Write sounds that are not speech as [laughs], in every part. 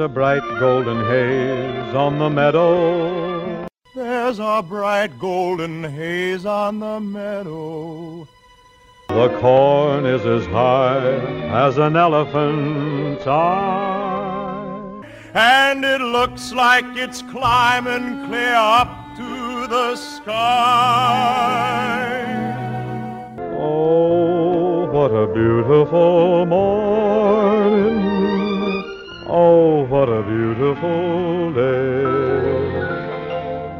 a bright golden haze on the meadow. There's a bright golden haze on the meadow. The corn is as high as an elephant's eye. And it looks like it's climbing clear up to the sky. Oh, what a beautiful morning. Oh, what a beautiful day.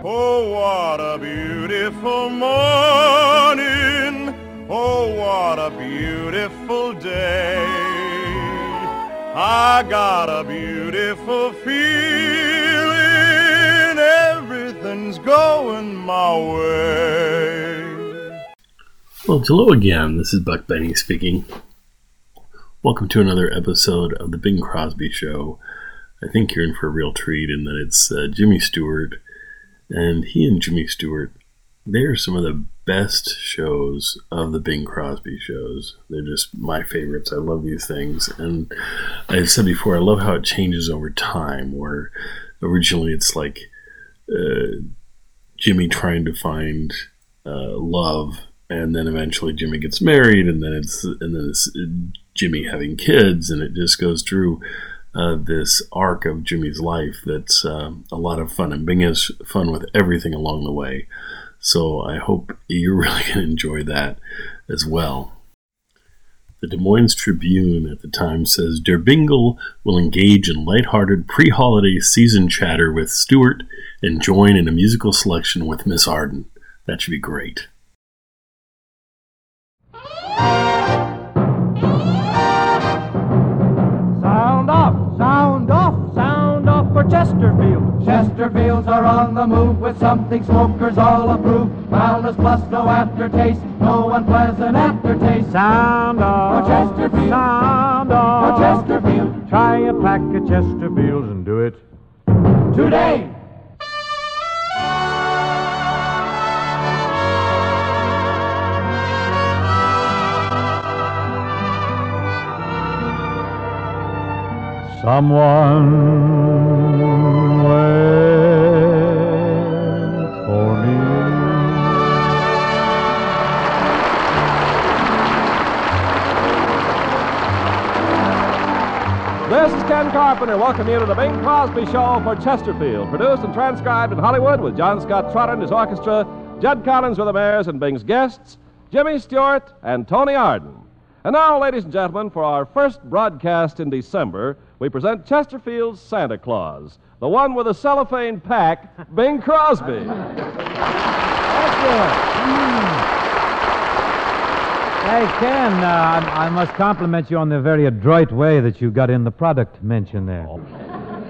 Oh, what a beautiful morning. Oh, what a beautiful day. I got a beautiful feeling. Everything's going my way. Well, hello again. This is Buck Benny speaking. Welcome to another episode of the Bing Crosby Show. I think you're in for a real treat in that it's uh, Jimmy Stewart, and he and Jimmy Stewart, they are some of the best shows of the Bing Crosby shows. They're just my favorites. I love these things, and I've said before, I love how it changes over time. Where originally it's like uh, Jimmy trying to find uh, love and then eventually Jimmy gets married, and then it's and then it's Jimmy having kids, and it just goes through uh, this arc of Jimmy's life that's uh, a lot of fun, and Bing has fun with everything along the way. So I hope you're [laughs] really going to enjoy that as well. The Des Moines Tribune at the time says Der Bingle will engage in lighthearted pre-holiday season chatter with Stewart and join in a musical selection with Miss Arden. That should be great. Chesterfield. Chesterfields are on the move with something smokers all approve. Mildness plus no aftertaste, no unpleasant aftertaste. Sound off. For Chesterfield. Sound For off. Chesterfield. Try a pack of Chesterfields and do it. Today. Someone waits for me. This is Ken Carpenter. Welcome you to the Bing Crosby Show for Chesterfield. Produced and transcribed in Hollywood with John Scott Trotter and his orchestra, Judd Conlon with the Mayors and Bing's guests, Jimmy Stewart and Toni Arden. And now, ladies and gentlemen, for our first broadcast in December, we present Chesterfield's Santa Claus, the one with a cellophane pack, Bing Crosby. Mm. Hey, Ken, uh, I, I must compliment you on the very adroit way that you got in the product mention there. Oh.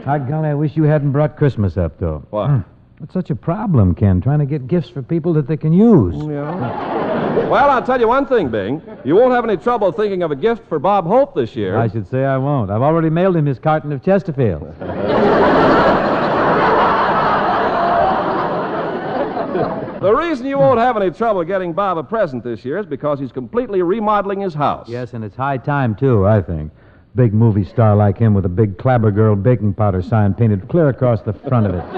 By golly, I wish you hadn't brought Christmas up, though. What? Hmm. It's such a problem, Ken, trying to get gifts for people that they can use. Mm, Well, I'll tell you one thing, Bing. You won't have any trouble thinking of a gift for Bob Hope this year. I should say I won't. I've already mailed him his carton of Chesterfield. [laughs] The reason you won't have any trouble getting Bob a present this year is because he's completely remodeling his house. Yes, and it's high time, too, I think. Big movie star like him with a big Clabber Girl baking powder sign painted clear across the front of it. [laughs]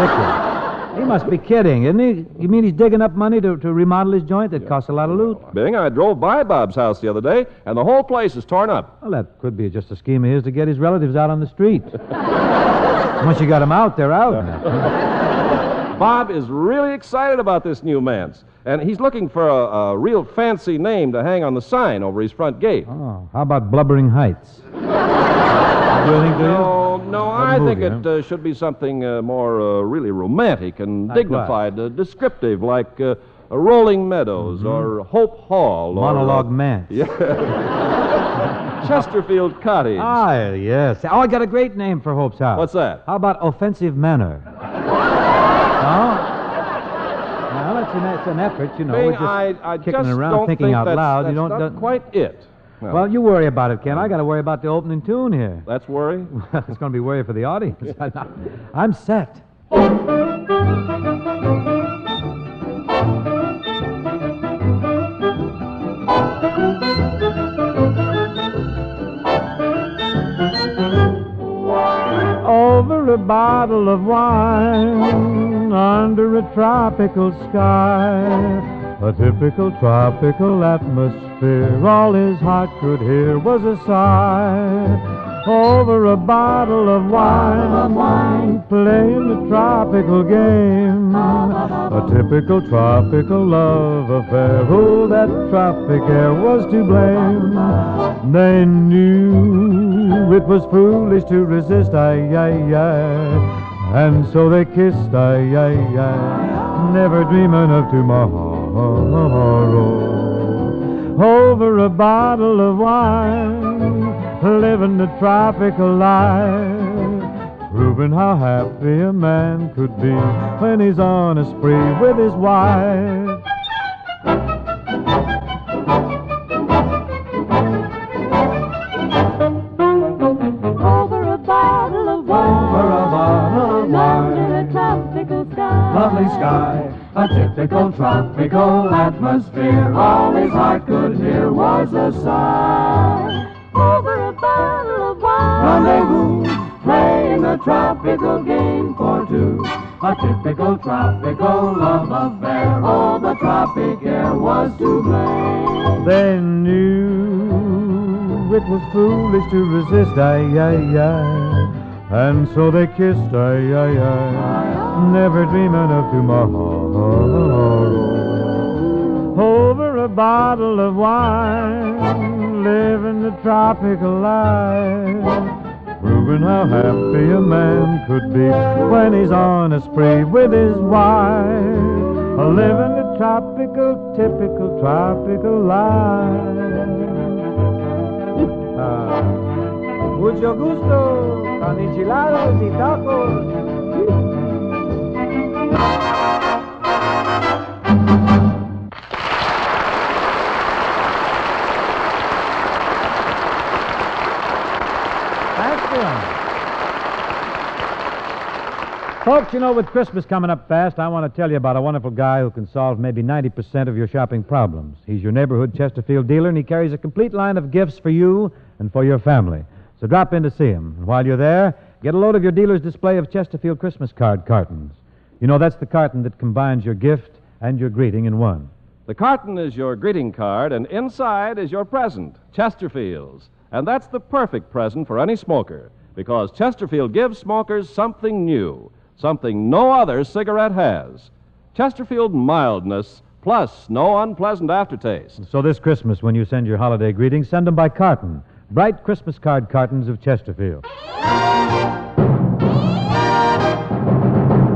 Ridiculous. He must be kidding, isn't he? You mean he's digging up money to, to remodel his joint that costs a lot of loot? Bing, I drove by Bob's house the other day, and the whole place is torn up. Well, that could be just a scheme of his to get his relatives out on the street. [laughs] Once you got them out, they're out. [laughs] Bob is really excited about this new manse, and he's looking for a, a real fancy name to hang on the sign over his front gate. Oh, how about Blubbering Heights? [laughs] Do you think, do you? No, no, I movie, think it uh, should be something uh, more uh, really romantic and Like dignified, uh, descriptive, like uh, uh, Rolling Meadows or Hope Hall or Mm-hmm. Monologue uh, Manse. [laughs] Chesterfield Cottage. Ah, yes. Oh, I got a great name for Hope's house. What's that? How about Offensive Manor? no? [laughs] Well, it's an, it's an effort, you know. We're just I, I kicking just around, don't thinking think out loud. That's you don't, not don't- quite it. Well, you worry about it, Ken. I got to worry about the opening tune here. [laughs] That's worry. [laughs] it's going to be worry for the audience. [laughs] I'm set. Over a bottle of wine under a tropical sky. A typical tropical atmosphere. All his heart could hear was a sigh over a bottle of wine, playing the tropical game. A typical tropical love affair. Oh, that tropic air was to blame. They knew it was foolish to resist, ay, ay, ay. And so they kissed, ay, ay, ay, never dreaming of tomorrow. Over a bottle of wine, living the tropical life, proving how happy a man could be when he's on a spree with his wife. A typical tropical atmosphere. All his heart could hear was a sigh. Over a bottle of wine. Rendezvous, playing a tropical game for two. A typical tropical love affair. All the tropic air was to blame. They knew it was foolish to resist, ay, ay, ay. And so they kissed, ay, ay, ay, never dreaming of tomorrow. Oh, over a bottle of wine, living the tropical life, proving how happy a man could be when he's on a spree with his wife. Living the tropical, typical tropical life. Mucho gusto, con enchiladas y tacos. Folks, you know, with Christmas coming up fast, I want to tell you about a wonderful guy who can solve maybe 90% of your shopping problems. He's your neighborhood Chesterfield dealer, and he carries a complete line of gifts for you and for your family. So drop in to see him. And while you're there, get a load of your dealer's display of Chesterfield Christmas card cartons. You know, that's the carton that combines your gift and your greeting in one. The carton is your greeting card, and inside is your present, Chesterfield's. And that's the perfect present for any smoker, because Chesterfield gives smokers something new, something no other cigarette has. Chesterfield mildness plus no unpleasant aftertaste. So this Christmas, when you send your holiday greetings, send them by carton. Bright Christmas card cartons of Chesterfield.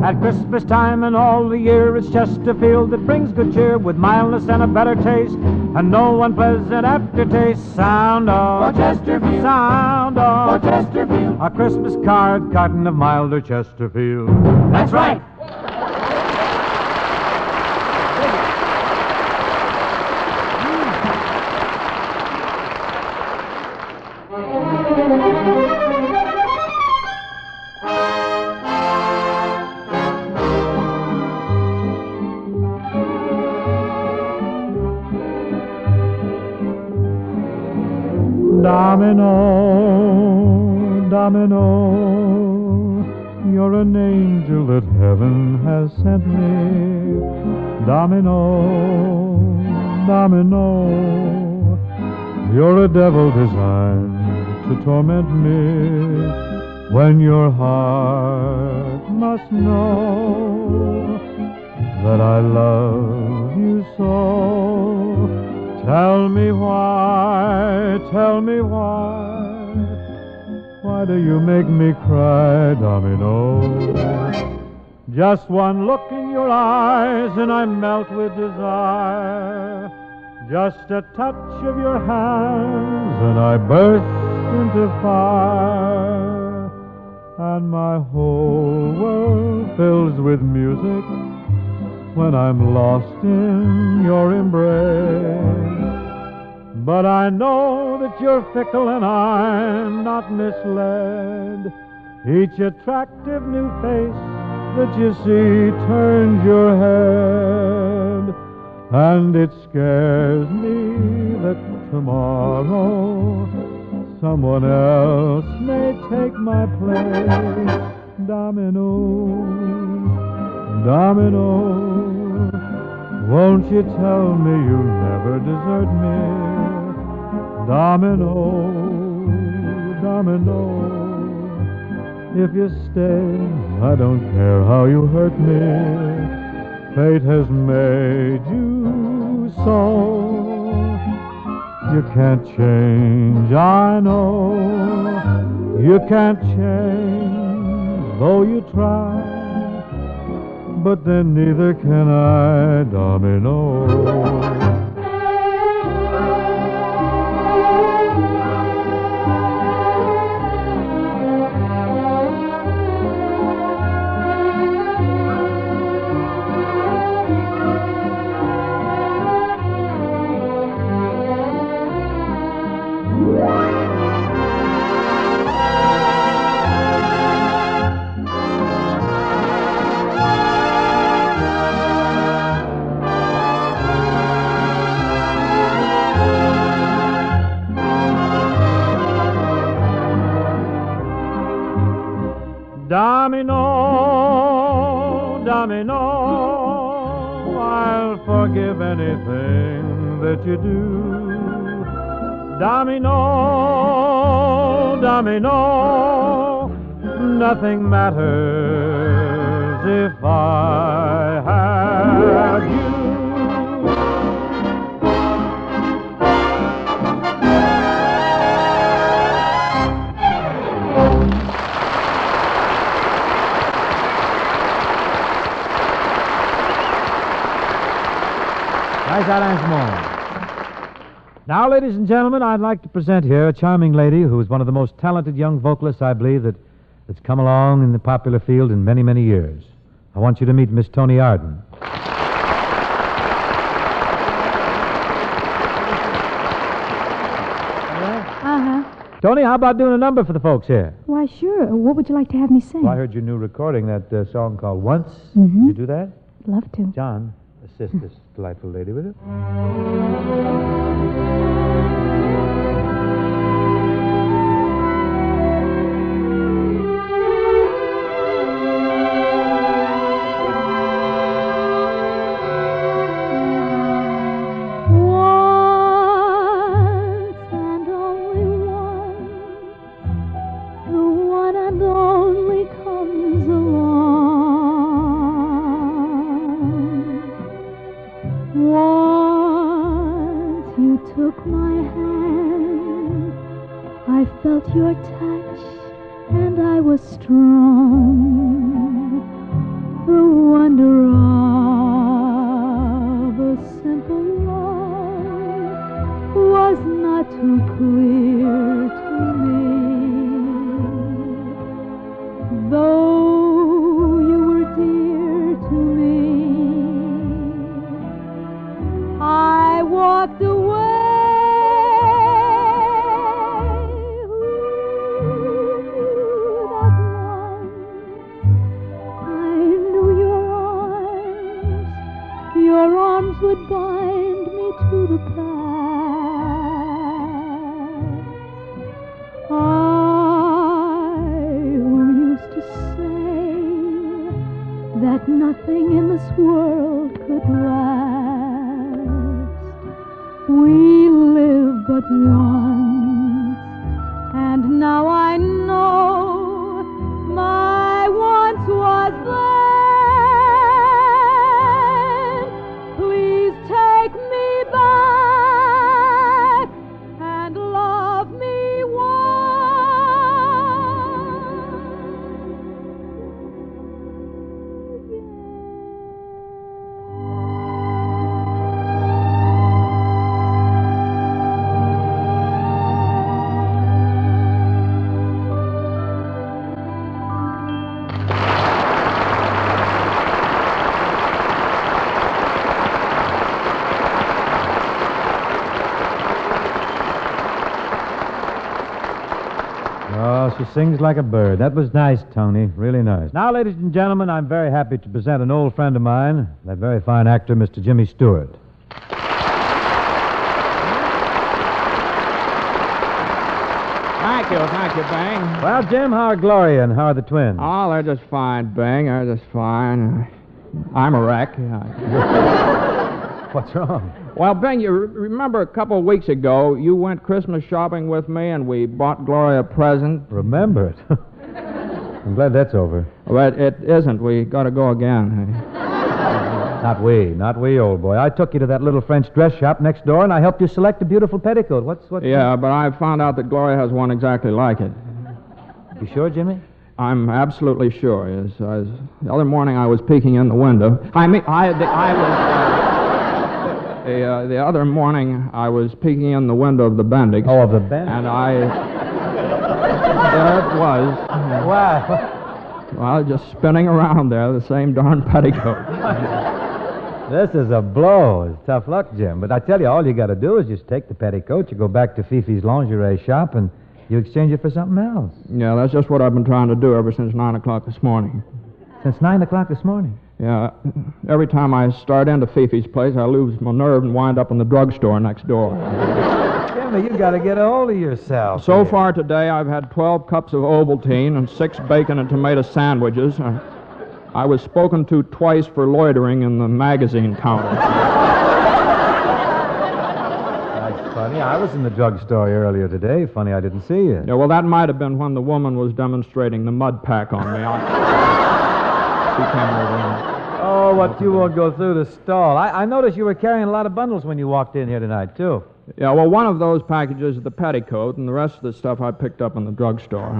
At Christmas time and all the year, it's Chesterfield that brings good cheer with mildness and a better taste, and no unpleasant aftertaste. Sound of For Chesterfield. Sound For of Chesterfield. A Christmas card carton of milder Chesterfield. That's right. Domino, you're an angel that heaven has sent me. Domino, Domino, you're a devil designed to torment me. When your heart must know that I love you so. Tell me why, tell me why. Why do you make me cry, Domino? Just one look in your eyes and I melt with desire. Just a touch of your hands and I burst into fire. And my whole world fills with music when I'm lost in your embrace. But I know that you're fickle and I'm not misled. Each attractive new face that you see turns your head. And it scares me that tomorrow someone else may take my place. Domino, Domino. Won't you tell me you'll never desert me? Domino, Domino. If you stay, I don't care how you hurt me. Fate has made you so. You can't change, I know. You can't change, though you try. But then neither can I, Domino. Domino, Domino, I'll forgive anything that you do. Domino, Domino, nothing matters if I have you. Arrangement. Now, ladies and gentlemen, I'd like to present here a charming lady who is one of the most talented young vocalists, I believe, that, that's come along in the popular field in many, many years. I want you to meet Miss Toni Arden. Uh huh. Toni, how about doing a number for the folks here? Why, sure. What would you like to have me sing? Well, I heard your new recording, that uh, song called Once. Mhm. Did you do that? Love to. John, assist this delightful lady with it. Sings like a bird. That was nice, Toni. Really nice. Now, ladies and gentlemen, I'm very happy to present an old friend of mine, that very fine actor, Mr. Jimmy Stewart. Thank you, thank you, Bang. Well, Jim, how are Gloria and how are the twins? Oh, they're just fine, Bang. They're just fine. I'm a wreck. [laughs] [laughs] What's wrong? Well, Ben, you re- remember a couple of weeks ago, you went Christmas shopping with me and we bought Gloria a present? Remember it. [laughs] I'm glad that's over. But it isn't. We got to go again. [laughs] Not we, not we, old boy. I took you to that little French dress shop next door, and I helped you select a beautiful petticoat. What's what? Yeah, but I found out that Gloria has one exactly like it. You sure, Jimmy? I'm absolutely sure. Yes, I was, the other morning I was peeking in the window. I mean, I, the, I was. Uh, the, uh, the other morning I was peeking in the window of the Bendix. Oh, of the band. And I. there it was. Wow. Well, just spinning around there, the same darn petticoat. [laughs] This is a blow. It's tough luck, Jim. But I tell you, all you got to do is just take the petticoat, you go back to Fifi's lingerie shop, and you exchange it for something else. yeah, that's just what I've been trying to do ever since 9 o'clock this morning. Since 9 o'clock this morning. Yeah, every time I start into Fifi's place, I lose my nerve and wind up in the drugstore next door. Jimmy, you've got to get a hold of yourself. So here. far today, I've had 12 cups of Ovaltine and six bacon and tomato sandwiches. I, I was spoken to twice for loitering in the magazine counter. That's funny. I was in the drugstore earlier today. Funny I didn't see you. Yeah, well, that might have been when the woman was demonstrating the mud pack on me. I, she came over. Oh, what you won't go through the stall. I, I noticed you were carrying a lot of bundles when you walked in here tonight, too. Yeah, well, one of those packages is the petticoat, and the rest of the stuff I picked up in the drugstore.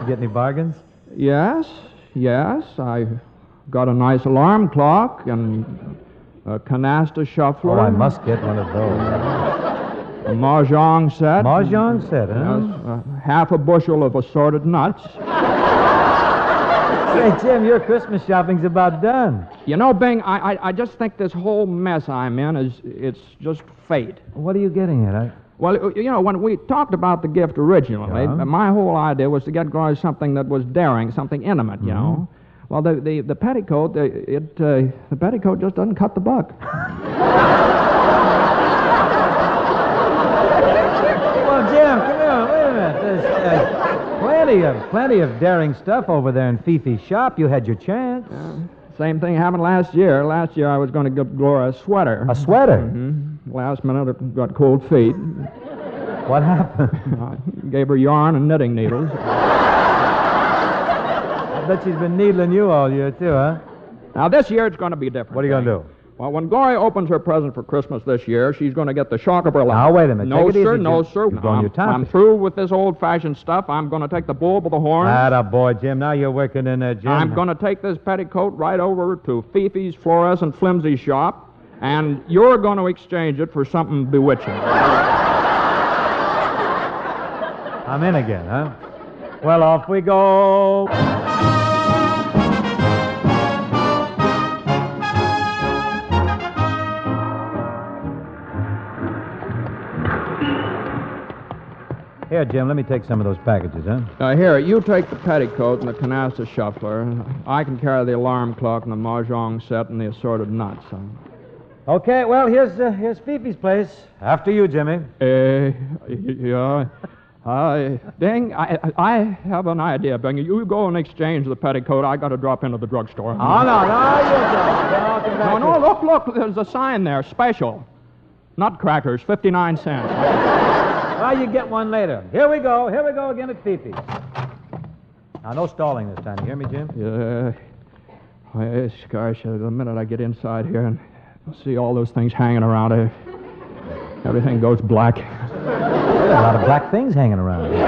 You get any bargains? Yes, yes, I got a nice alarm clock and a canasta shuffler. Oh, I must get one of those. A mahjong set. Mahjong set, Yes, huh? uh, half a bushel of assorted nuts. Say, Jim, your Christmas shopping's about done. You know, Bing, I, I, I just think this whole mess I'm in is it's just fate. What are you getting at? I... Well, you know, when we talked about the gift originally, Yeah. my whole idea was to get Gloria something that was daring, something intimate, you know. Well, the, the, the petticoat, the, it, uh, the petticoat just doesn't cut the buck. [laughs] Well, Jim, come here. Wait a minute. There's uh, plenty of plenty of daring stuff over there in Fifi's shop. You had your chance. Same thing happened last year. Last year I was going to give Gloria a sweater. A sweater. Mm-hmm. Last minute it got cold feet. What happened? I gave her yarn and knitting needles. I bet she's been needling you all year too, huh? Now this year it's going to be different. What are you gonna do? Well, when Gloria opens her present for Christmas this year, she's going to get the shock of her life. Now, wait a minute. No, Take it sir. easy, no, sir. You're I'm, your. I'm through with this old-fashioned stuff. I'm going to take the bull by the horns. Atta boy, Jim. Now you're working in there, Jim. I'm going to take this petticoat right over to Fifi's Fluorescent Flimsy shop, and you're going to exchange it for something bewitching. I'm in again, huh? Well, off we go. Here, Jim, let me take some of those packages, huh? Now, here, you take the petticoat and the canasta shuffler. I can carry the alarm clock and the mahjong set and the assorted nuts. Okay, well, here's uh, here's Fifi's place. After you, Jimmy. Uh, yeah. I, Bing, I, I I have an idea, Bing. You go and exchange the petticoat. I got to drop into the drugstore. Oh, no, no, you don't. No, come back No, no, look, look. There's a sign there. Special. Nutcrackers, 59 cents. Well, you get one later. Here we go. Here we go again at Fifi's. Now, no stalling this time. You hear me, Jim? Yeah. Yes, gosh, uh, the minute I get inside here and see all those things hanging around, uh, everything goes black. There's a lot of black things hanging around here.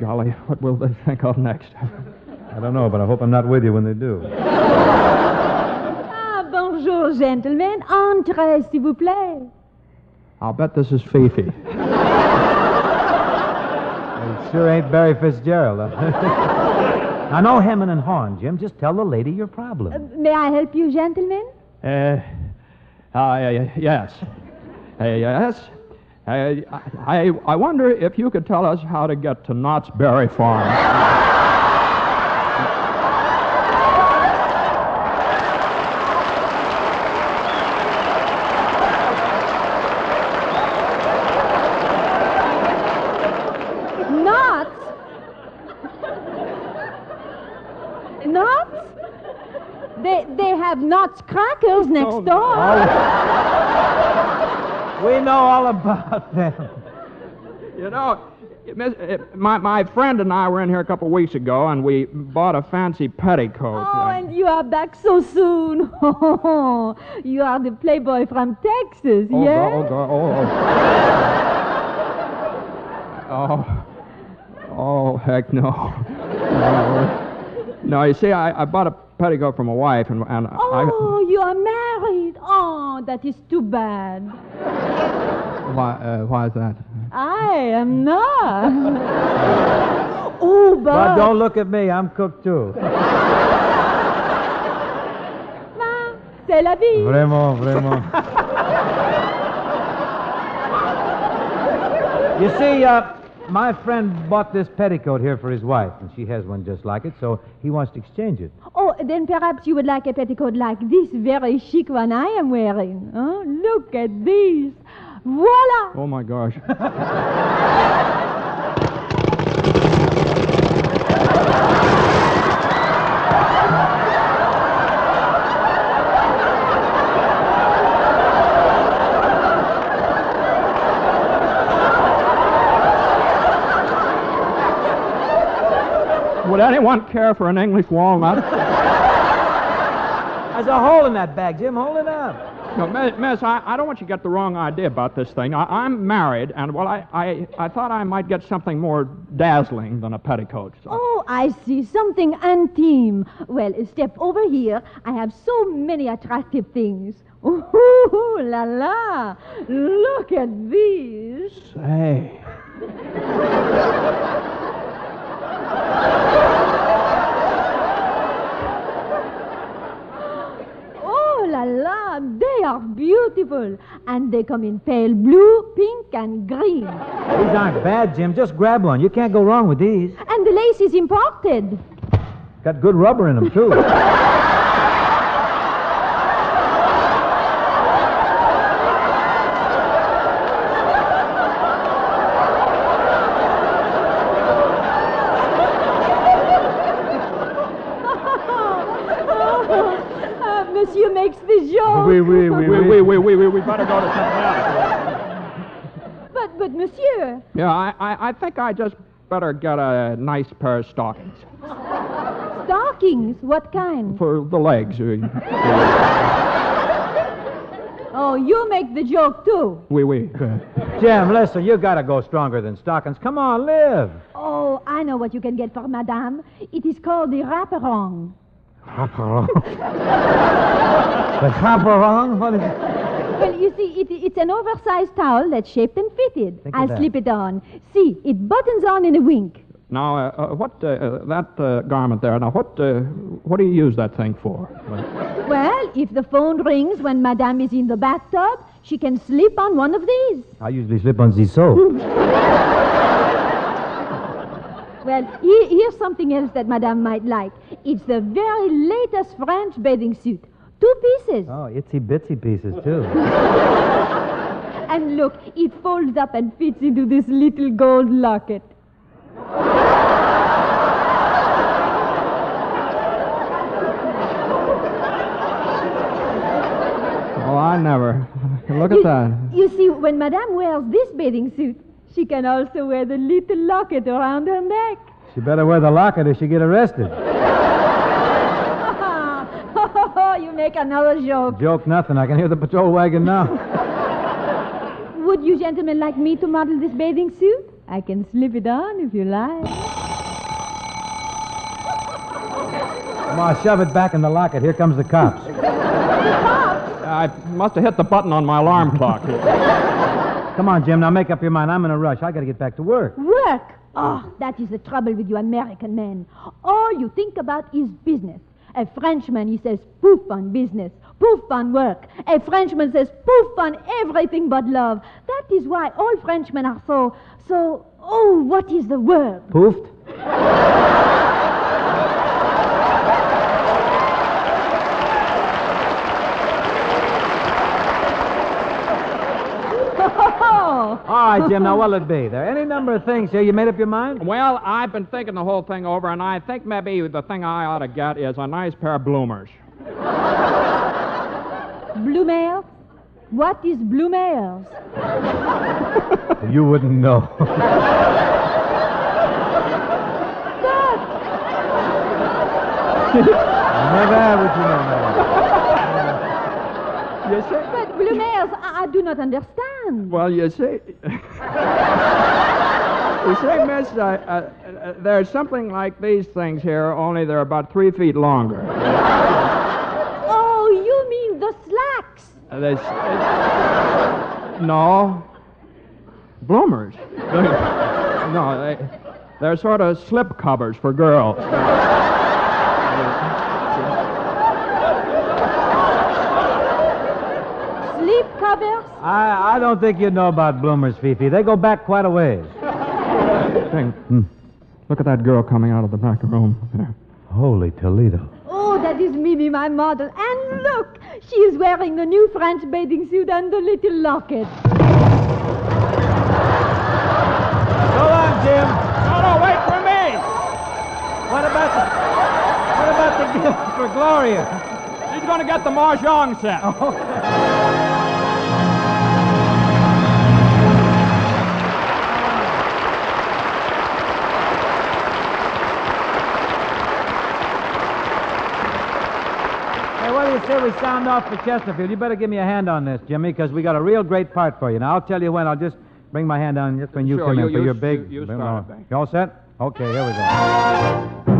Golly, what will they think of next? I don't know, but I hope I'm not with you when they do. Ah, bonjour, gentlemen. Entrez, s'il vous plaît. I'll bet this is Fifi. [laughs] It sure ain't Barry Fitzgerald. huh? [laughs] now, no hemming and hawing, Jim. Just tell the lady your problem. Uh, may I help you, gentlemen? Uh, uh, yes. Uh, yes. Uh, I, I wonder if you could tell us how to get to Knott's Berry Farm. Nuts? Nuts? They, they have nuts crackers next Oh, door. We know all about them. You know, miss- eh, my, my friend and I were in here a couple of weeks ago, and we bought a fancy petticoat. Oh, and you are back so soon. Oh, [laughs] you are the playboy from Texas, Oh, yeah? go- oh, go- oh, oh. oh, oh, heck no. no. No, you see, I, I bought a petticoat from a wife, and, and Oh, you are married. Oh, that is too bad. Why, uh, why is that? I am not. oh, but. But don't look at me. I'm cooked too. [laughs] Ah, C'est la vie. Vraiment, vraiment. [laughs] you see, uh, my friend bought this petticoat here for his wife, and she has one just like it, so he wants to exchange it. Oh, then perhaps you would like a petticoat like this very chic one I am wearing. Huh? Look at this. Voila. Oh, my gosh. [laughs] Would anyone care for an English walnut? [laughs] There's a hole in that bag, Jim. Hold it up. No, miss, miss I, I don't want you to get the wrong idea about this thing. I, I'm married, and, well, I, I, I thought I might get something more dazzling than a petticoat. So- Oh, I see. Something intime. Well, step over here. I have so many attractive things. [laughs] Ooh, la la. Look at these. Say. [laughs] Oh la la, they are beautiful. And they come in pale blue, pink, and green. These aren't bad, Jim. Just grab one. You can't go wrong with these. And the lace is imported. Got good rubber in them, too. [laughs] Uh, monsieur makes the joke. Oui, oui, oui, We, oui. we, we, we, we, we better go to something else. But, but, monsieur, Yeah, I, I, I think I just better get a nice pair of stockings stockings, what kind? for the legs. Uh, we, Oh, you make the joke too. we. we. Jim, listen, you gotta go stronger than stockings. Come on, live. Oh, I know what you can get for madame. It is called the wraparound. [laughs] The chaperone? What is it? Well, you see, it, it's an oversized towel that's shaped and fitted. Think of I'll that. slip it on. See, it buttons on in a wink. Now, uh, uh, what uh, uh, that uh, garment there? Now, what uh, what do you use that thing for? Well, if the phone rings when madame is in the bathtub, she can slip on one of these. I usually slip on the soap. [laughs] Well, here, here's something else that madame might like. It's the very latest French bathing suit. Two pieces. Oh, itsy bitsy pieces, too. [laughs] And look, it folds up and fits into this little gold locket. Oh, I never. [laughs] Look at You, that. you see, when madame wears this bathing suit, she can also wear the little locket around her neck. She better wear the locket or she get arrested. [laughs] you make another joke. Joke nothing. I can hear the patrol wagon now. [laughs] Would you gentlemen like me to model this bathing suit? I can slip it on if you like. Come on, shove it back in the locket. Here comes the cops. the cops. I must have hit the button on my alarm clock. [laughs] Come on, Jim. Now make up your mind. I'm in a rush. I got to get back to work. Work! Oh, that is the trouble with you American men. All you think about is business. A Frenchman, he says poof on business, poof on work. A Frenchman says poof on everything but love. That is why all Frenchmen are so, so, oh, what is the word? Poofed? [laughs] no. All right, Jim, now what'll it be? There are any number of things here. You made up your mind? Well, I've been thinking the whole thing over, and I think maybe the thing I ought to get is a nice pair of bloomers. Bloomers? What is bloomers? [laughs] You wouldn't know. [laughs] Never would you know, madam. You see? But bloomers, I, I do not understand. Well, you see. [laughs] you see, miss, uh, uh, uh, there's something like these things here, only they're about three feet longer. Oh, you mean the slacks? Uh, no. Bloomers. [laughs] no, they, they're sort of slip covers for girls. Sleep covers? I, I don't think you know about bloomers, Fifi. They go back quite a ways. Thing. Hmm. Look at that girl coming out of the back room there. Holy Toledo. Oh, that is Mimi, my model. And look, she is wearing the new French bathing suit and the little locket. Go on, Jim. No, no, wait for me! What about the, what about the gift for Gloria? She's going to get the Mahjong set. Hey, [laughs] what do you say we sound off for Chesterfield? You better give me a hand on this, Jimmy, because we got a real great part for you. Now, I'll tell you when. I'll just bring my hand down just when you Sure, come you- in for you your big... you- you start. You all set? Okay, here we go.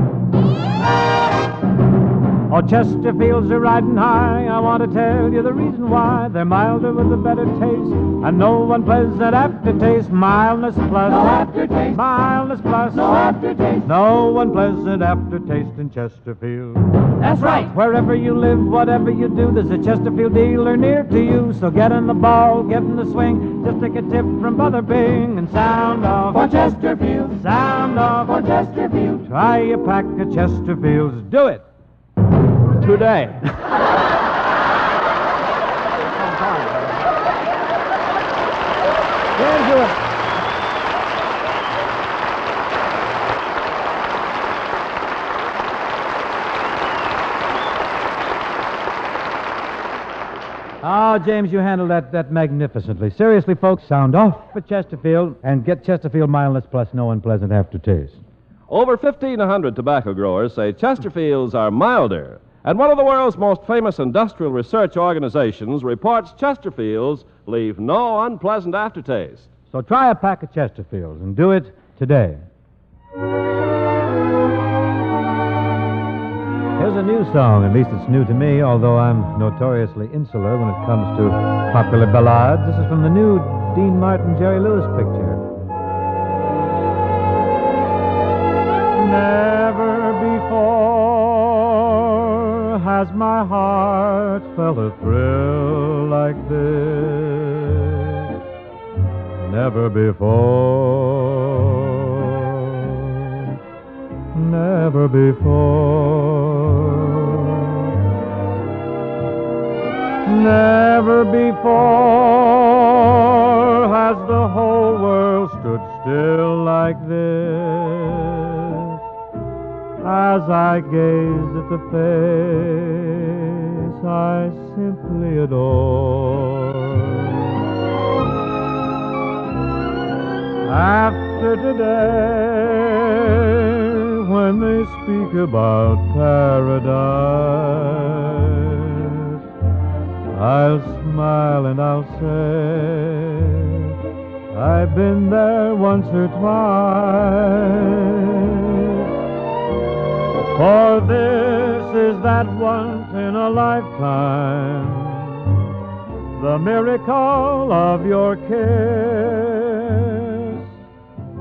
Oh, Chesterfields are riding high. I want to tell you the reason why. They're milder with a better taste, and no one unpleasant aftertaste. Mildness plus. No aftertaste. Mildness plus. No aftertaste. No unpleasant aftertaste in Chesterfield. That's right. Wherever you live, whatever you do, there's a Chesterfield dealer near to you. So get in the ball, get in the swing. Just take a tip from Brother Bing and sound off. For Chesterfield. Sound off. For Chesterfield. Try a pack of Chesterfields. Do it. Today. Can't do it. Oh, James, you handled that, that magnificently. Seriously, folks, sound off for Chesterfield and get Chesterfield Mildness Plus no unpleasant aftertaste. Over 1,500 tobacco growers say Chesterfields are milder. And one of the world's most famous industrial research organizations reports Chesterfields leave no unpleasant aftertaste. So try a pack of Chesterfields and do it today. Here's a new song. At least it's new to me, although I'm notoriously insular when it comes to popular ballads. This is from the new Dean Martin Jerry Lewis picture. Has my heart felt a thrill like this. Never before. Never before. Never before has the whole world stood still like this as I gaze at the face I simply adore. After today, when they speak about paradise, I'll smile and I'll say, I've been there once or twice. For this is that once in a lifetime, the miracle of your kiss.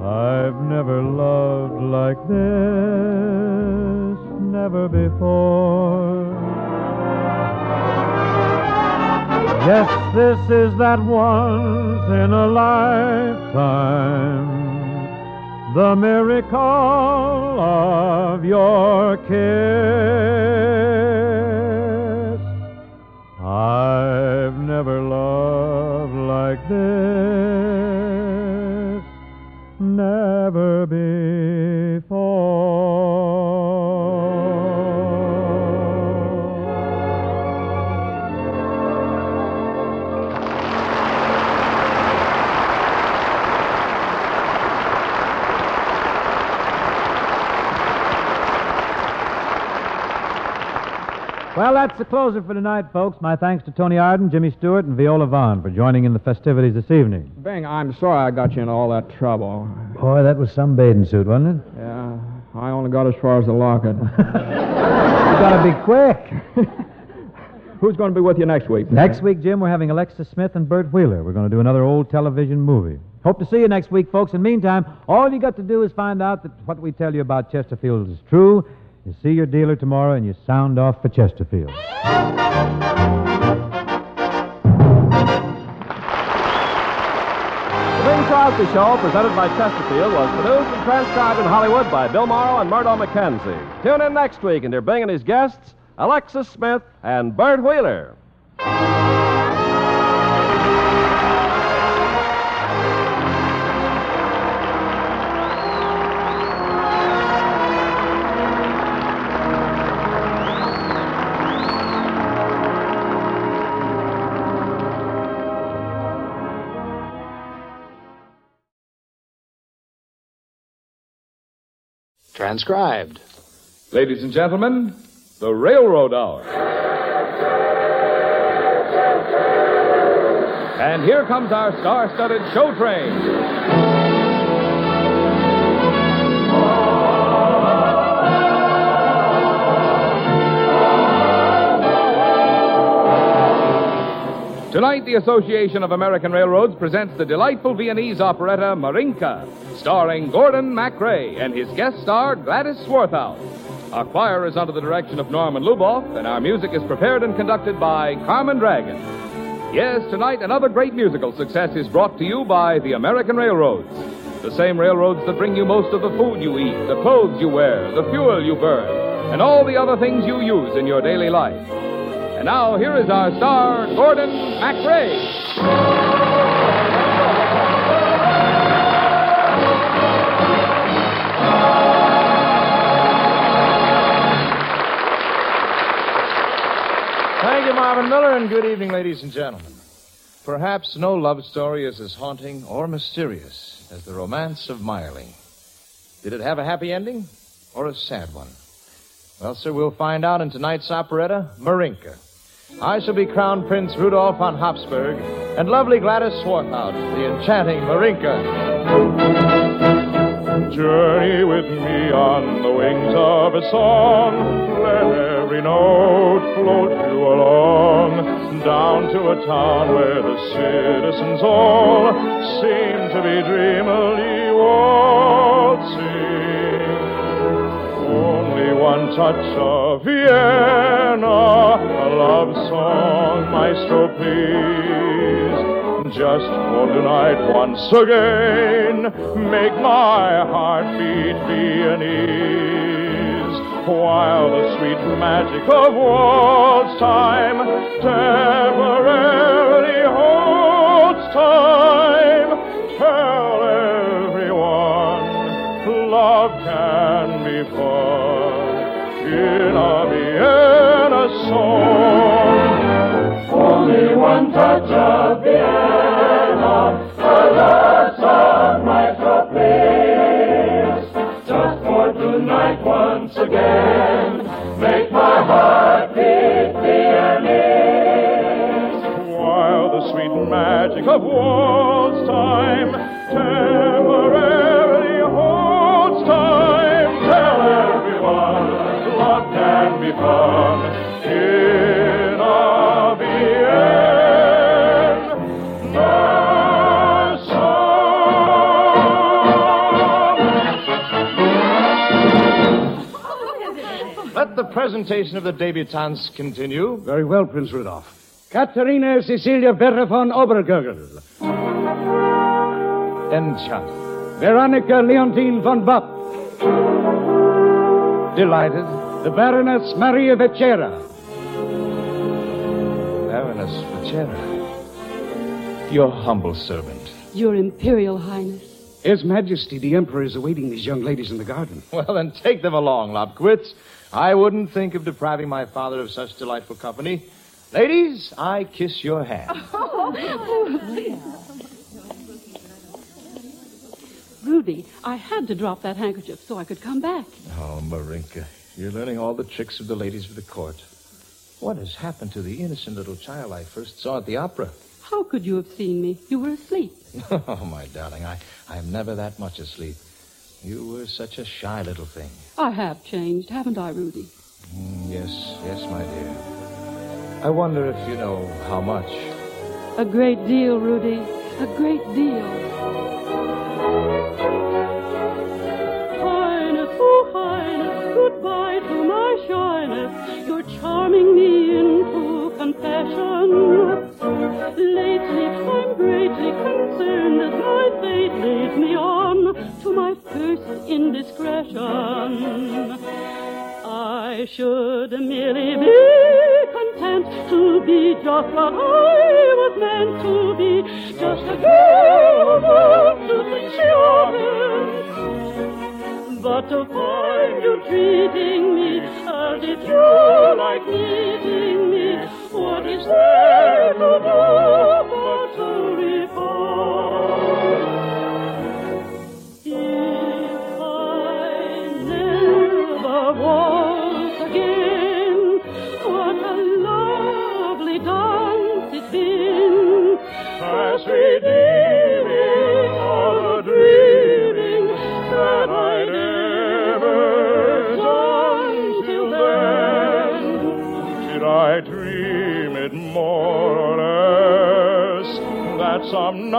I've never loved like this, never before. Yes, this is that once in a lifetime, the miracle of your kiss. I've never loved like this, never before. Well, that's the closer for tonight, folks. My thanks to Toni Arden, Jimmy Stewart, and Viola Vaughn for joining in the festivities this evening. Bing, I'm sorry I got you in all that trouble. Boy, that was some bathing suit, wasn't it? Yeah, I only got as far as the locket. [laughs] You gotta be quick. [laughs] Who's going to be with you next week? Next week, Jim, we're having Alexis Smith and Bert Wheeler. We're going to do another old television movie. Hope to see you next week, folks. In the meantime, all you got to do is find out that what we tell you about Chesterfield is true. You see your dealer tomorrow and you sound off for Chesterfield. The Bing Crosby Show, presented by Chesterfield, was produced and transcribed in Hollywood by Bill Morrow and Murdo McKenzie. Tune in next week and hear Bing and his guests, Alexis Smith and Bert Wheeler. Transcribed. Ladies and gentlemen, the Railroad Hour. And here comes our star studded show train. Tonight, the Association of American Railroads presents the delightful Viennese operetta Marinka, starring Gordon MacRae and his guest star Gladys Swarthout. Our choir is under the direction of Norman Luboff, and our music is prepared and conducted by Carmen Dragon. Yes, tonight another great musical success is brought to you by the American Railroads. The same railroads that bring you most of the food you eat, the clothes you wear, the fuel you burn, and all the other things you use in your daily life. And now, here is our star, Gordon MacRae. Thank you, Marvin Miller, and good evening, ladies and gentlemen. Perhaps no love story is as haunting or mysterious as the romance of Mayerling. Did it have a happy ending or a sad one? Well, sir, we'll find out in tonight's operetta, Marinka. I shall be Crown Prince Rudolph von Habsburg, and lovely Gladys Swarthout, the enchanting Marinka. Journey with me on the wings of a song. Let every note float you along down to a town where the citizens all seem to be dreamily waltzing. One touch of Vienna, a love song, maestro, please. Just for tonight, once again, make my heart beat Viennese. While the sweet magic of waltz time temporarily holds time, tell everyone love can be fun in a Vienna song. Only one touch of Vienna, a love song, maestro, please. Just for tonight, once again, make my heart beat Viennese. While the sweet magic of waltz time temporarily presentation of the debutantes continue. Very well, Prince Rudolph. Katharina Cecilia Vera von Obergurgel. Enchanted. Veronica Leontine von Bopp. Delighted. The Baroness Maria Vetsera. Baroness Vetsera. Your humble servant. Your Imperial Highness. His Majesty, the Emperor, is awaiting these young ladies in the garden. Well, then take them along, Lobquits. I wouldn't think of depriving my father of such delightful company. Ladies, I kiss your hand. [laughs] Rudy, I had to drop that handkerchief so I could come back. Oh, Marinka, you're learning all the tricks of the ladies of the court. What has happened to the innocent little child I first saw at the opera? How could you have seen me? You were asleep. [laughs] Oh, my darling, I, I'm never that much asleep. You were such a shy little thing. I have changed, haven't I, Rudy? Mm, yes, yes, my dear. I wonder if you know how much. A great deal, Rudy. A great deal. Shyness. You're charming me into confession. Lately, I'm greatly concerned as my fate leads me on to my first indiscretion. I should merely be content to be just what I was meant to be, just a girl who wants to oughtn't. But to find you treating me as if you like meeting me, what is there to do but to? If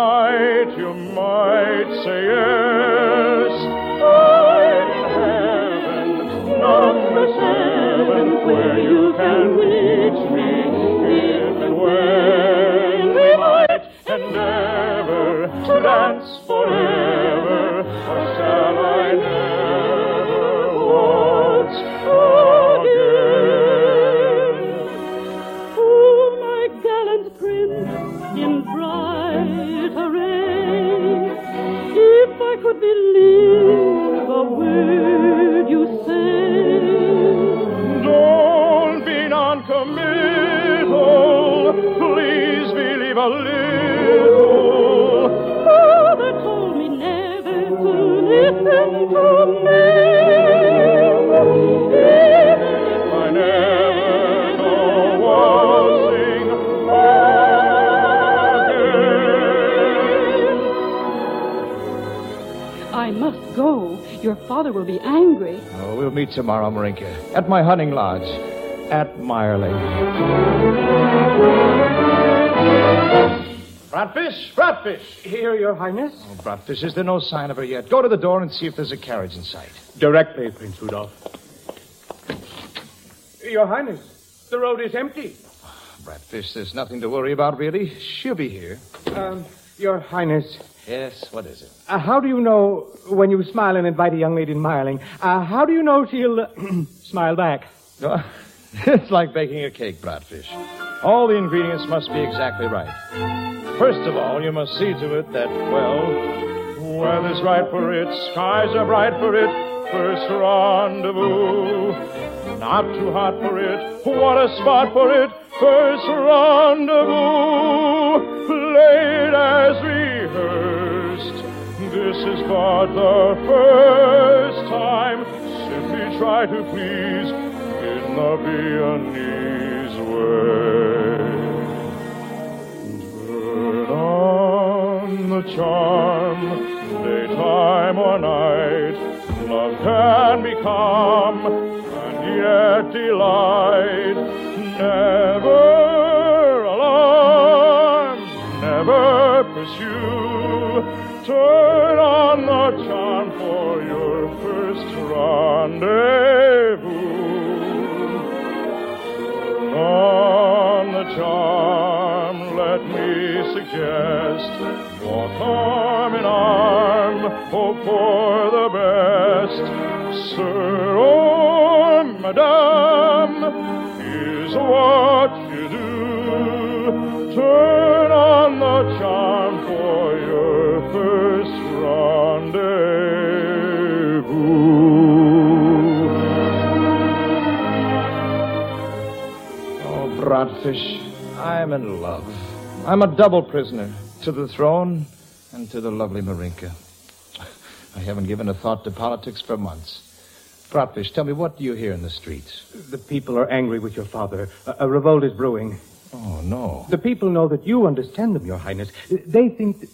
night you might say yes? I'm heaven, number seven, where you can reach me if and when we might endeavor to dance Your father will be angry. Oh, we'll meet tomorrow, Marinka, at my hunting lodge at Mayerling. Bratfish, Bratfish! Here, Your Highness. Oh, Bratfish, is there no sign of her yet? Go to the door and see if there's a carriage in sight. Directly, Prince Rudolph. Your Highness, the road is empty. Bratfish, there's nothing to worry about, really. She'll be here. Um, Your Highness, Yes, what is it? uh, how do you know when you smile and invite a young lady in? Uh, how do you know she'll uh, [clears throat] smile back? Oh, [laughs] it's like baking a cake, Bratfish. All the ingredients must be exactly right. First of all, you must see to it that, well, weather's right for it, skies are bright for it, first rendezvous. Not too hot for it, what a spot for it, first rendezvous. This is but the first time. Simply try to please in the Viennese way. Turn on the charm, daytime or night. Love can become and yet delight. Never alarm, never pursue. Turn on the charm for your first rendezvous. On the charm, let me suggest, walk arm in arm, hope for the best. Sir or madame, is what you do. Turn on the charm for first rendezvous. Oh, Bratfish, I'm in love. I'm a double prisoner to the throne and to the lovely Marinka. I haven't given a thought to politics for months. Bratfish, tell me, what do you hear in the streets? The people are angry with your father. A, a revolt is brewing. Oh, no. The people know that you understand them, Your Highness. They think that.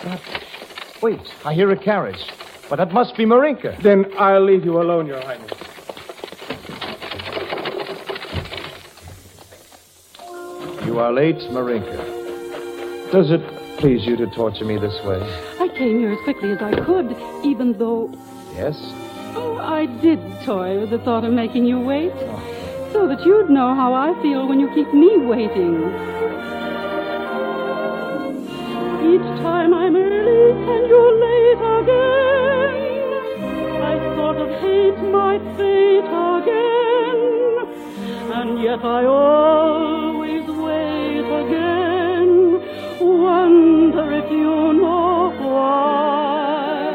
Bratfish. Wait, I hear a carriage. But that must be Marinka. Then I'll leave you alone, Your Highness. You are late, Marinka. Does it please you to torture me this way? I came here as quickly as I could, even though. Yes? Oh, I did toy with the thought of making you wait. Oh. So that you'd know how I feel when you keep me waiting. Each time I'm early and you're late again, I sort of hate my fate again. And yet I always wait again. Wonder if you know why.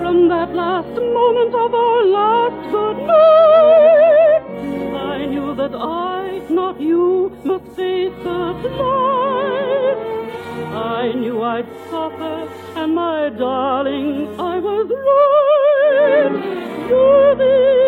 From that last moment of our last good night, I knew that I, not you, must face the life. I knew I'd suffer, and my darling, I was right. You're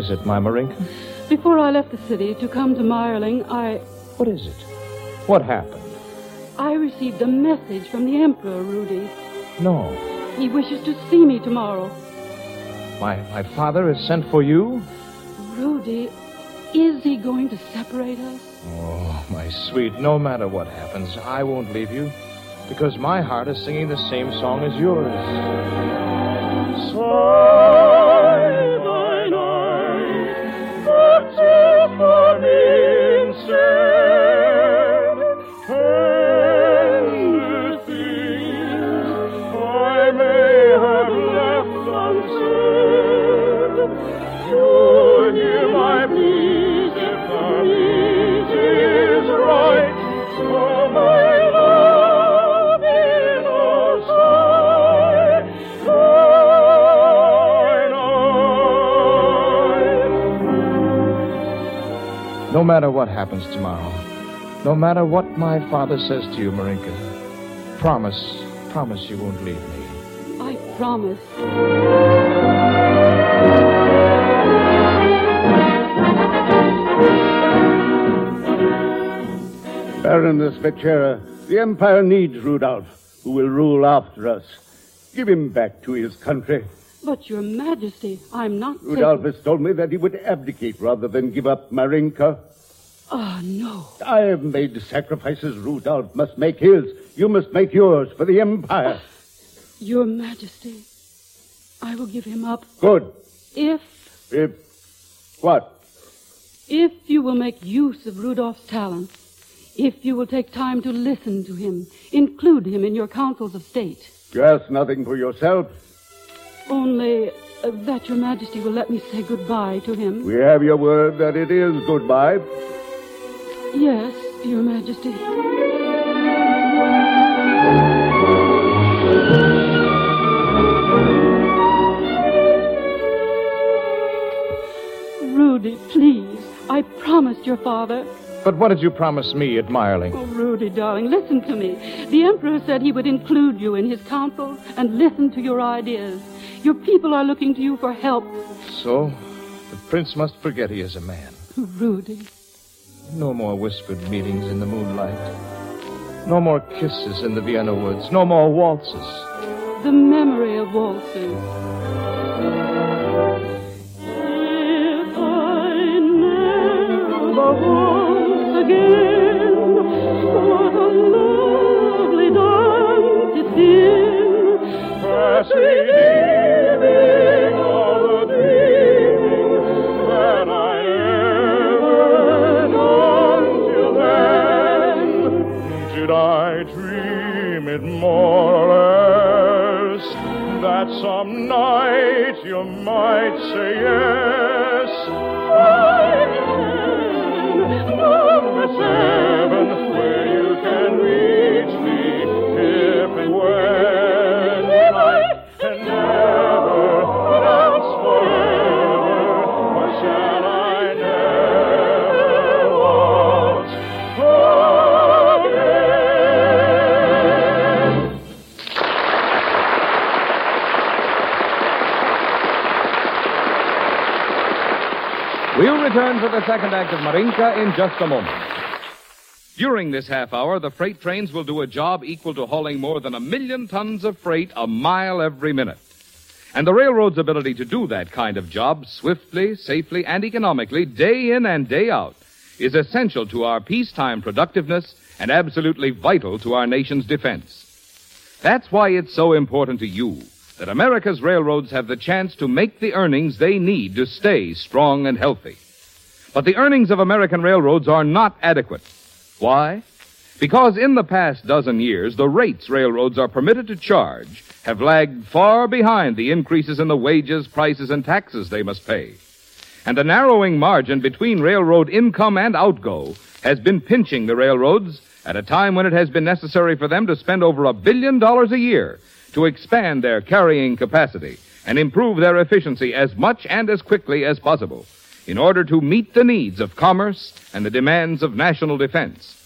is it, my Marinka? Before I left the city to come to Mayerling, I. What is it? What happened? I received a message from the Emperor, Rudy. No. He wishes to see me tomorrow. My, my father has sent for you? Rudy, is he going to separate us? Oh, my sweet, no matter what happens, I won't leave you. Because my heart is singing the same song as yours. Sigh No matter what happens tomorrow, no matter what my father says to you, Marinka, promise, promise you won't leave me. I promise. Baroness Vetsera, the Empire needs Rudolph, who will rule after us. Give him back to his country. But, Your Majesty, I'm not Rudolph taking... has told me that he would abdicate rather than give up Marinka. Ah, no. I have made sacrifices. Rudolph must make his. You must make yours for the Empire. [sighs] Your Majesty, I will give him up Good. if, If. What? if you will make use of Rudolph's talents, if you will take time to listen to him, include him in your councils of state. You ask nothing for yourself. Only uh, that Your Majesty will let me say goodbye to him. We have your word that it is goodbye. Yes, Your Majesty. Rudy, please. I promised your father. But what did you promise me at? Oh, Rudy, darling, listen to me. The Emperor said he would include you in his councils and listen to your ideas. Your people are looking to you for help. So, the prince must forget he is a man. Rudy. No more whispered meetings in the moonlight. No more kisses in the Vienna woods. No more waltzes. The memory of waltzes. For the second act of Marinka in just a moment. During this half hour, the freight trains will do a job equal to hauling more than a million tons of freight a mile every minute. And the railroad's ability to do that kind of job swiftly, safely, and economically, day in and day out, is essential to our peacetime productiveness and absolutely vital to our nation's defense. That's why it's so important to you that America's railroads have the chance to make the earnings they need to stay strong and healthy. But the earnings of American railroads are not adequate. Why? Because in the past dozen years, the rates railroads are permitted to charge have lagged far behind the increases in the wages, prices, and taxes they must pay. And the narrowing margin between railroad income and outgo has been pinching the railroads at a time when it has been necessary for them to spend over a billion dollars a year to expand their carrying capacity and improve their efficiency as much and as quickly as possible in order to meet the needs of commerce and the demands of national defense.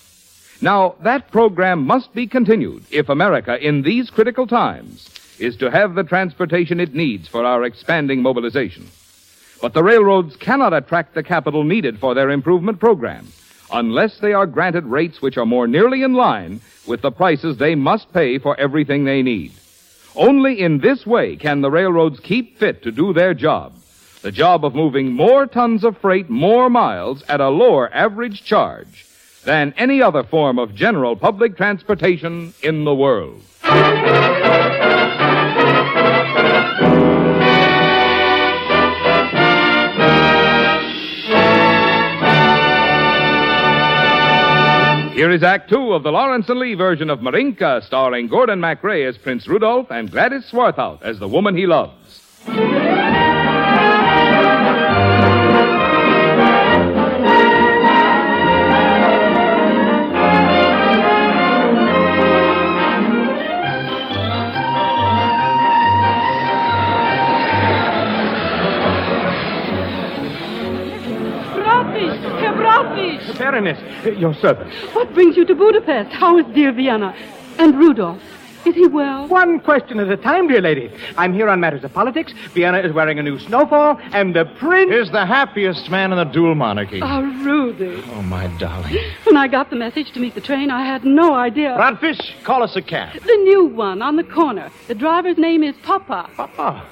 Now, that program must be continued if America, in these critical times, is to have the transportation it needs for our expanding mobilization. But the railroads cannot attract the capital needed for their improvement program unless they are granted rates which are more nearly in line with the prices they must pay for everything they need. Only in this way can the railroads keep fit to do their job the job of moving more tons of freight more miles at a lower average charge than any other form of general public transportation in the world. Here is Act Two of the Lawrence and Lee version of Marinka, starring Gordon MacRae as Prince Rudolph and Gladys Swarthout as the woman he loves. Baroness, uh, your servant. What brings you to Budapest? How is dear Vienna? And Rudolph? Is he well? One question at a time, dear lady. I'm here on matters of politics. Vienna is wearing a new snowfall, and the prince is the happiest man in the dual monarchy. Ah, oh, Rudy. Oh, my darling. When I got the message to meet the train, I had no idea. Bratfish, call us a cab. The new one on the corner. The driver's name is Papa. Papa.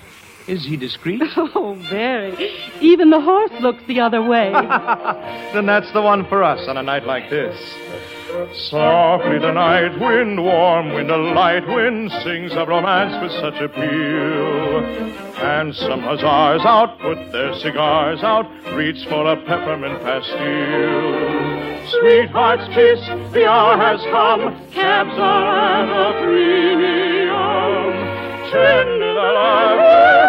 Is he discreet? [laughs] Oh, very. Even the horse looks the other way. [laughs] then that's the one for us on a night like this. Softly the night wind, warm wind, a light wind sings of romance with such appeal. And some hussars out put their cigars out, reach for a peppermint pastille. Sweethearts kiss, the hour has come, cabs are at a premium. Tender the laughter,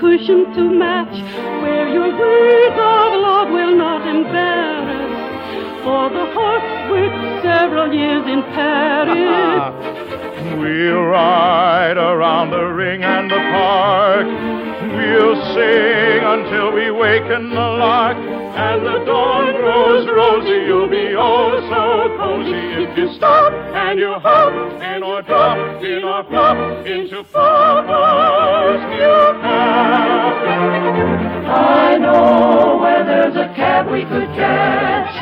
cushion to match, where your words of love will not embarrass. For the horse worked several years in Paris. [laughs] We'll ride around the ring and the park. We'll sing until we waken the lark. And the dawn grows rosy. You'll be oh so cozy if you stop and you hop in or drop in or flop into Papa's new cab. I know where there's a cab we could catch.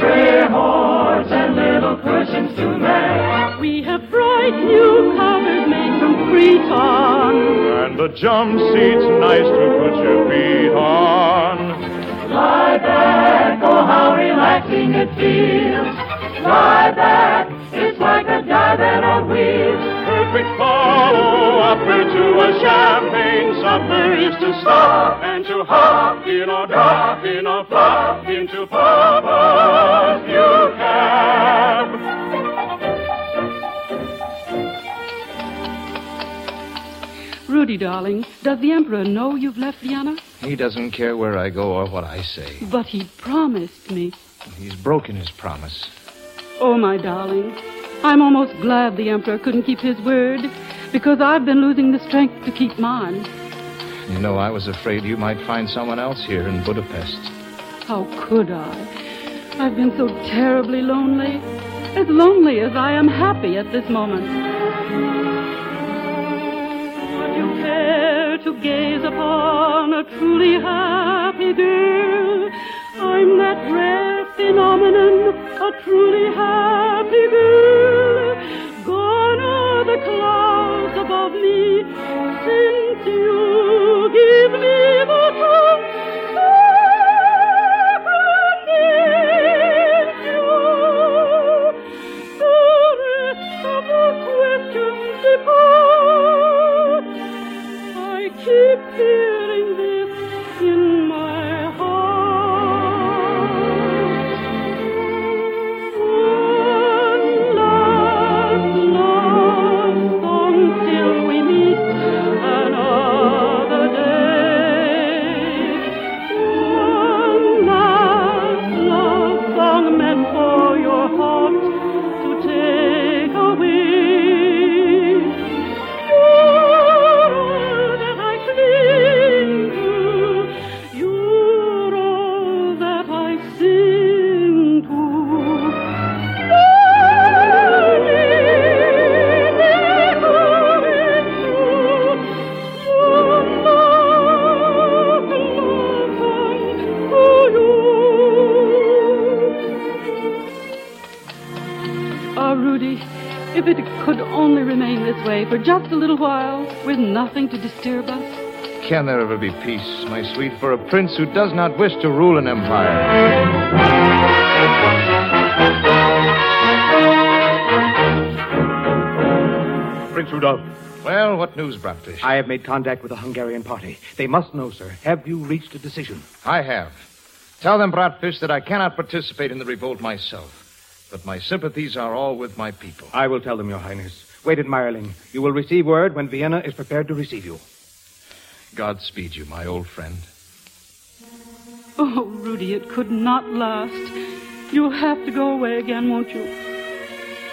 Gray horse and little cushions to match. We have bright new covers made from cretonne. And the jump seat's nice to put your feet on. Lie back, oh how relaxing it feels. Lie back, it's like a divan on wheels. Perfect follow-upper to a champagne supper is to stop and to hop in or drop in or flop into Papa's new cab. Rudy, darling, does the Emperor know you've left Vienna? He doesn't care where I go or what I say. But he promised me. He's broken his promise. Oh, my darling, I'm almost glad the Emperor couldn't keep his word, because I've been losing the strength to keep mine. You know, I was afraid you might find someone else here in Budapest. How could I? I've been so terribly lonely. As lonely as I am happy at this moment. Gaze upon a truly happy girl? I'm that rare phenomenon, a truly happy girl. Gone are the clouds above me, since you give me the if it could only remain this way for just a little while, with nothing to disturb us. Can there ever be peace, my sweet, for a prince who does not wish to rule an empire? Prince Rudolph. Well, what news, Bratfish? I have made contact with the Hungarian party. They must know, sir. Have you reached a decision? I have. Tell them, Bratfish, that I cannot participate in the revolt myself. But my sympathies are all with my people. I will tell them, Your Highness. Wait at Mayerling. You will receive word when Vienna is prepared to receive you. Godspeed you, my old friend. Oh, Rudy, it could not last. You'll have to go away again, won't you?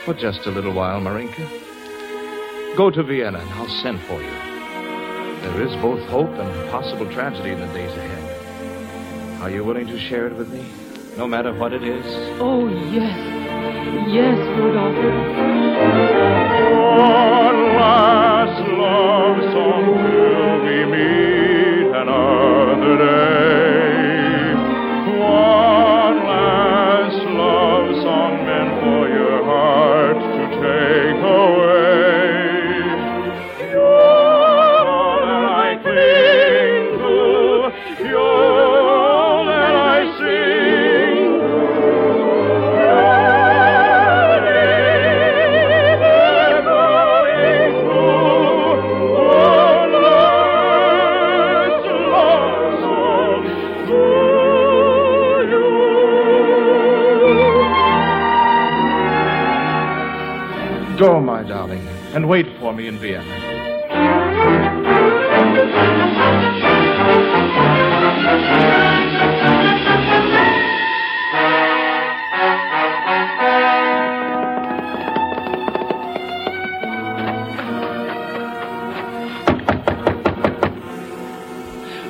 For just a little while, Marinka. Go to Vienna and I'll send for you. There is both hope and possible tragedy in the days ahead. Are you willing to share it with me? No matter what it is? Oh, yes. Yes, Rudolph. One last love song and wait for me in Vienna.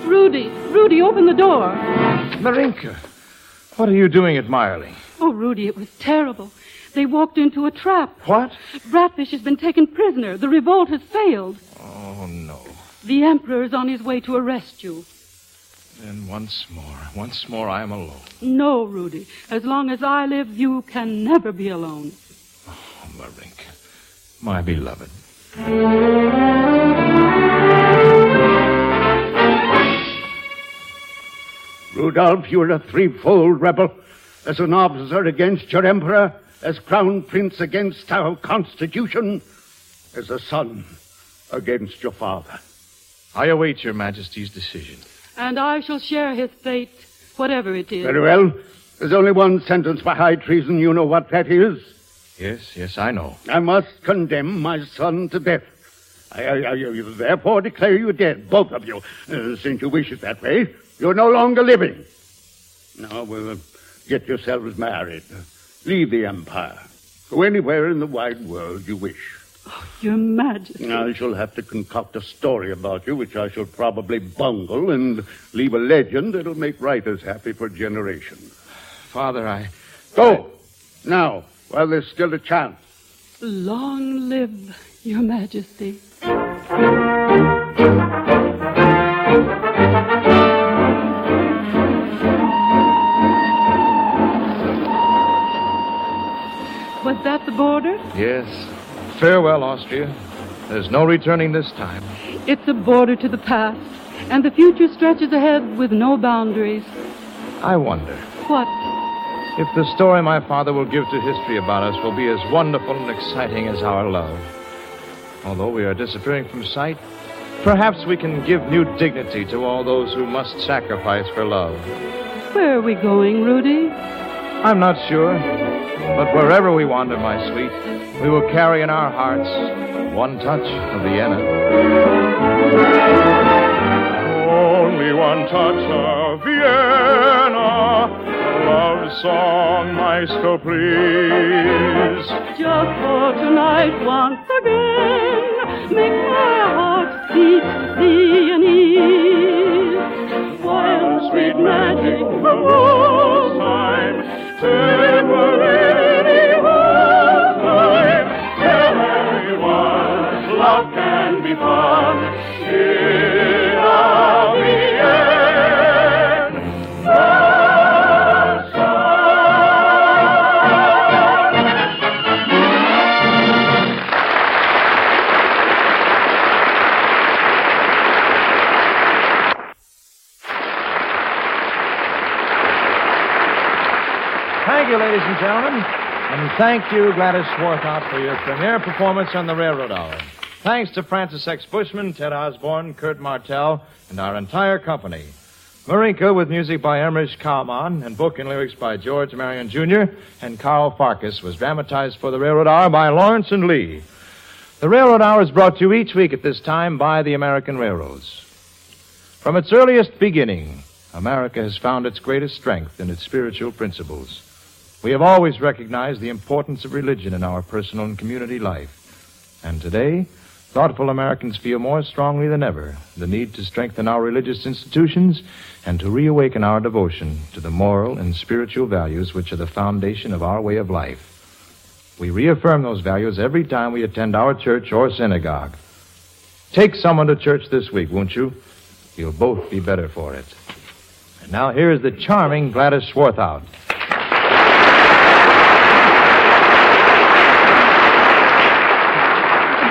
Rudy, Rudy, open the door. Marinka, what are you doing at Mayerling? Oh, Rudy, it was terrible. They walked into a trap. What? Bratfish has been taken prisoner. The revolt has failed. Oh, no. The Emperor is on his way to arrest you. Then once more, once more, I am alone. No, Rudy. As long as I live, you can never be alone. Oh, Marinka, my beloved. Rudolph, you're a threefold rebel. As an officer against your emperor, as crown prince against our constitution, as a son against your father. I await your majesty's decision. And I shall share his fate, whatever it is. Very well. There's only one sentence for high treason. You know what that is? Yes, yes, I know. I must condemn my son to death. I, I, I therefore declare you dead, both of you. Uh, since you wish it that way, you're no longer living. Now, we'll get yourselves married. Leave the empire. Go anywhere in the wide world you wish. Oh, Your Majesty. I shall have to concoct a story about you, which I shall probably bungle and leave a legend that'll make writers happy for generations. Father, I. Go! Now, while there's still a chance. Long live your Majesty. That the border? Yes. Farewell, Austria. There's no returning this time. It's a border to the past, and the future stretches ahead with no boundaries. I wonder What? if the story my father will give to history about us will be as wonderful and exciting as our love. Although we are disappearing from sight, perhaps we can give new dignity to all those who must sacrifice for love. Where are we going, Rudy? I'm not sure, but wherever we wander, my sweet, we will carry in our hearts one touch of Vienna. Only one touch of Vienna, a love song, maestro, please. Just for tonight, once again, make my heart beat thee and. While sweet magic of love can be fun. Thank you, Gladys Swarthout, for your premiere performance on the Railroad Hour. Thanks to Francis X. Bushman, Ted Osborne, Kurt Martell, and our entire company. Marinka with music by Emmerich Kalman and book and lyrics by George Marion Jr. and Karl Farkas was dramatized for the Railroad Hour by Lawrence and Lee. The Railroad Hour is brought to you each week at this time by the American Railroads. From its earliest beginning, America has found its greatest strength in its spiritual principles. We have always recognized the importance of religion in our personal and community life. And today, thoughtful Americans feel more strongly than ever the need to strengthen our religious institutions and to reawaken our devotion to the moral and spiritual values which are the foundation of our way of life. We reaffirm those values every time we attend our church or synagogue. Take someone to church this week, won't you? You'll both be better for it. And now here is the charming Gladys Swarthout.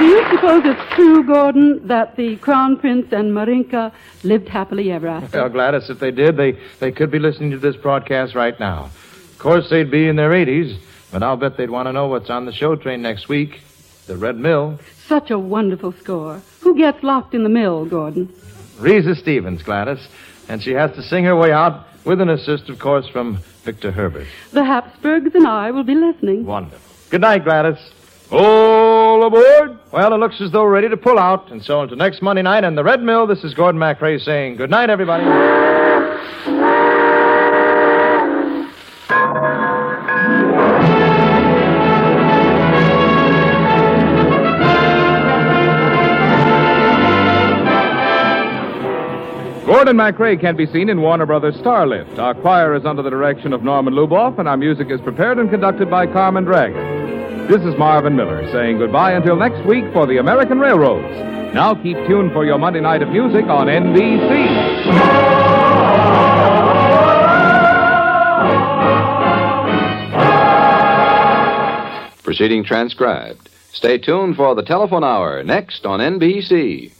You suppose it's true, Gordon, that the Crown Prince and Marinka lived happily ever after? Well, Gladys, if they did, they, they could be listening to this broadcast right now. Of course, they'd be in their 80s, but I'll bet they'd want to know what's on the show train next week. The Red Mill. Such a wonderful score. Who gets locked in the mill, Gordon? Risë Stevens, Gladys. And she has to sing her way out with an assist, of course, from Victor Herbert. The Habsburgs and I will be listening. Wonderful. Good night, Gladys. All aboard? Well, it looks as though we're ready to pull out. And so until next Monday night on the Red Mill, this is Gordon MacRae saying good night, everybody. Gordon Gordon MacRae can be seen in Warner Brothers Starlift. Our choir is under the direction of Norman Luboff, and our music is prepared and conducted by Carmen Dragon. This is Marvin Miller saying goodbye until next week for the American Railroads. Now keep tuned for your Monday night of music on NBC. Proceeding transcribed. Stay tuned for the telephone hour next on NBC.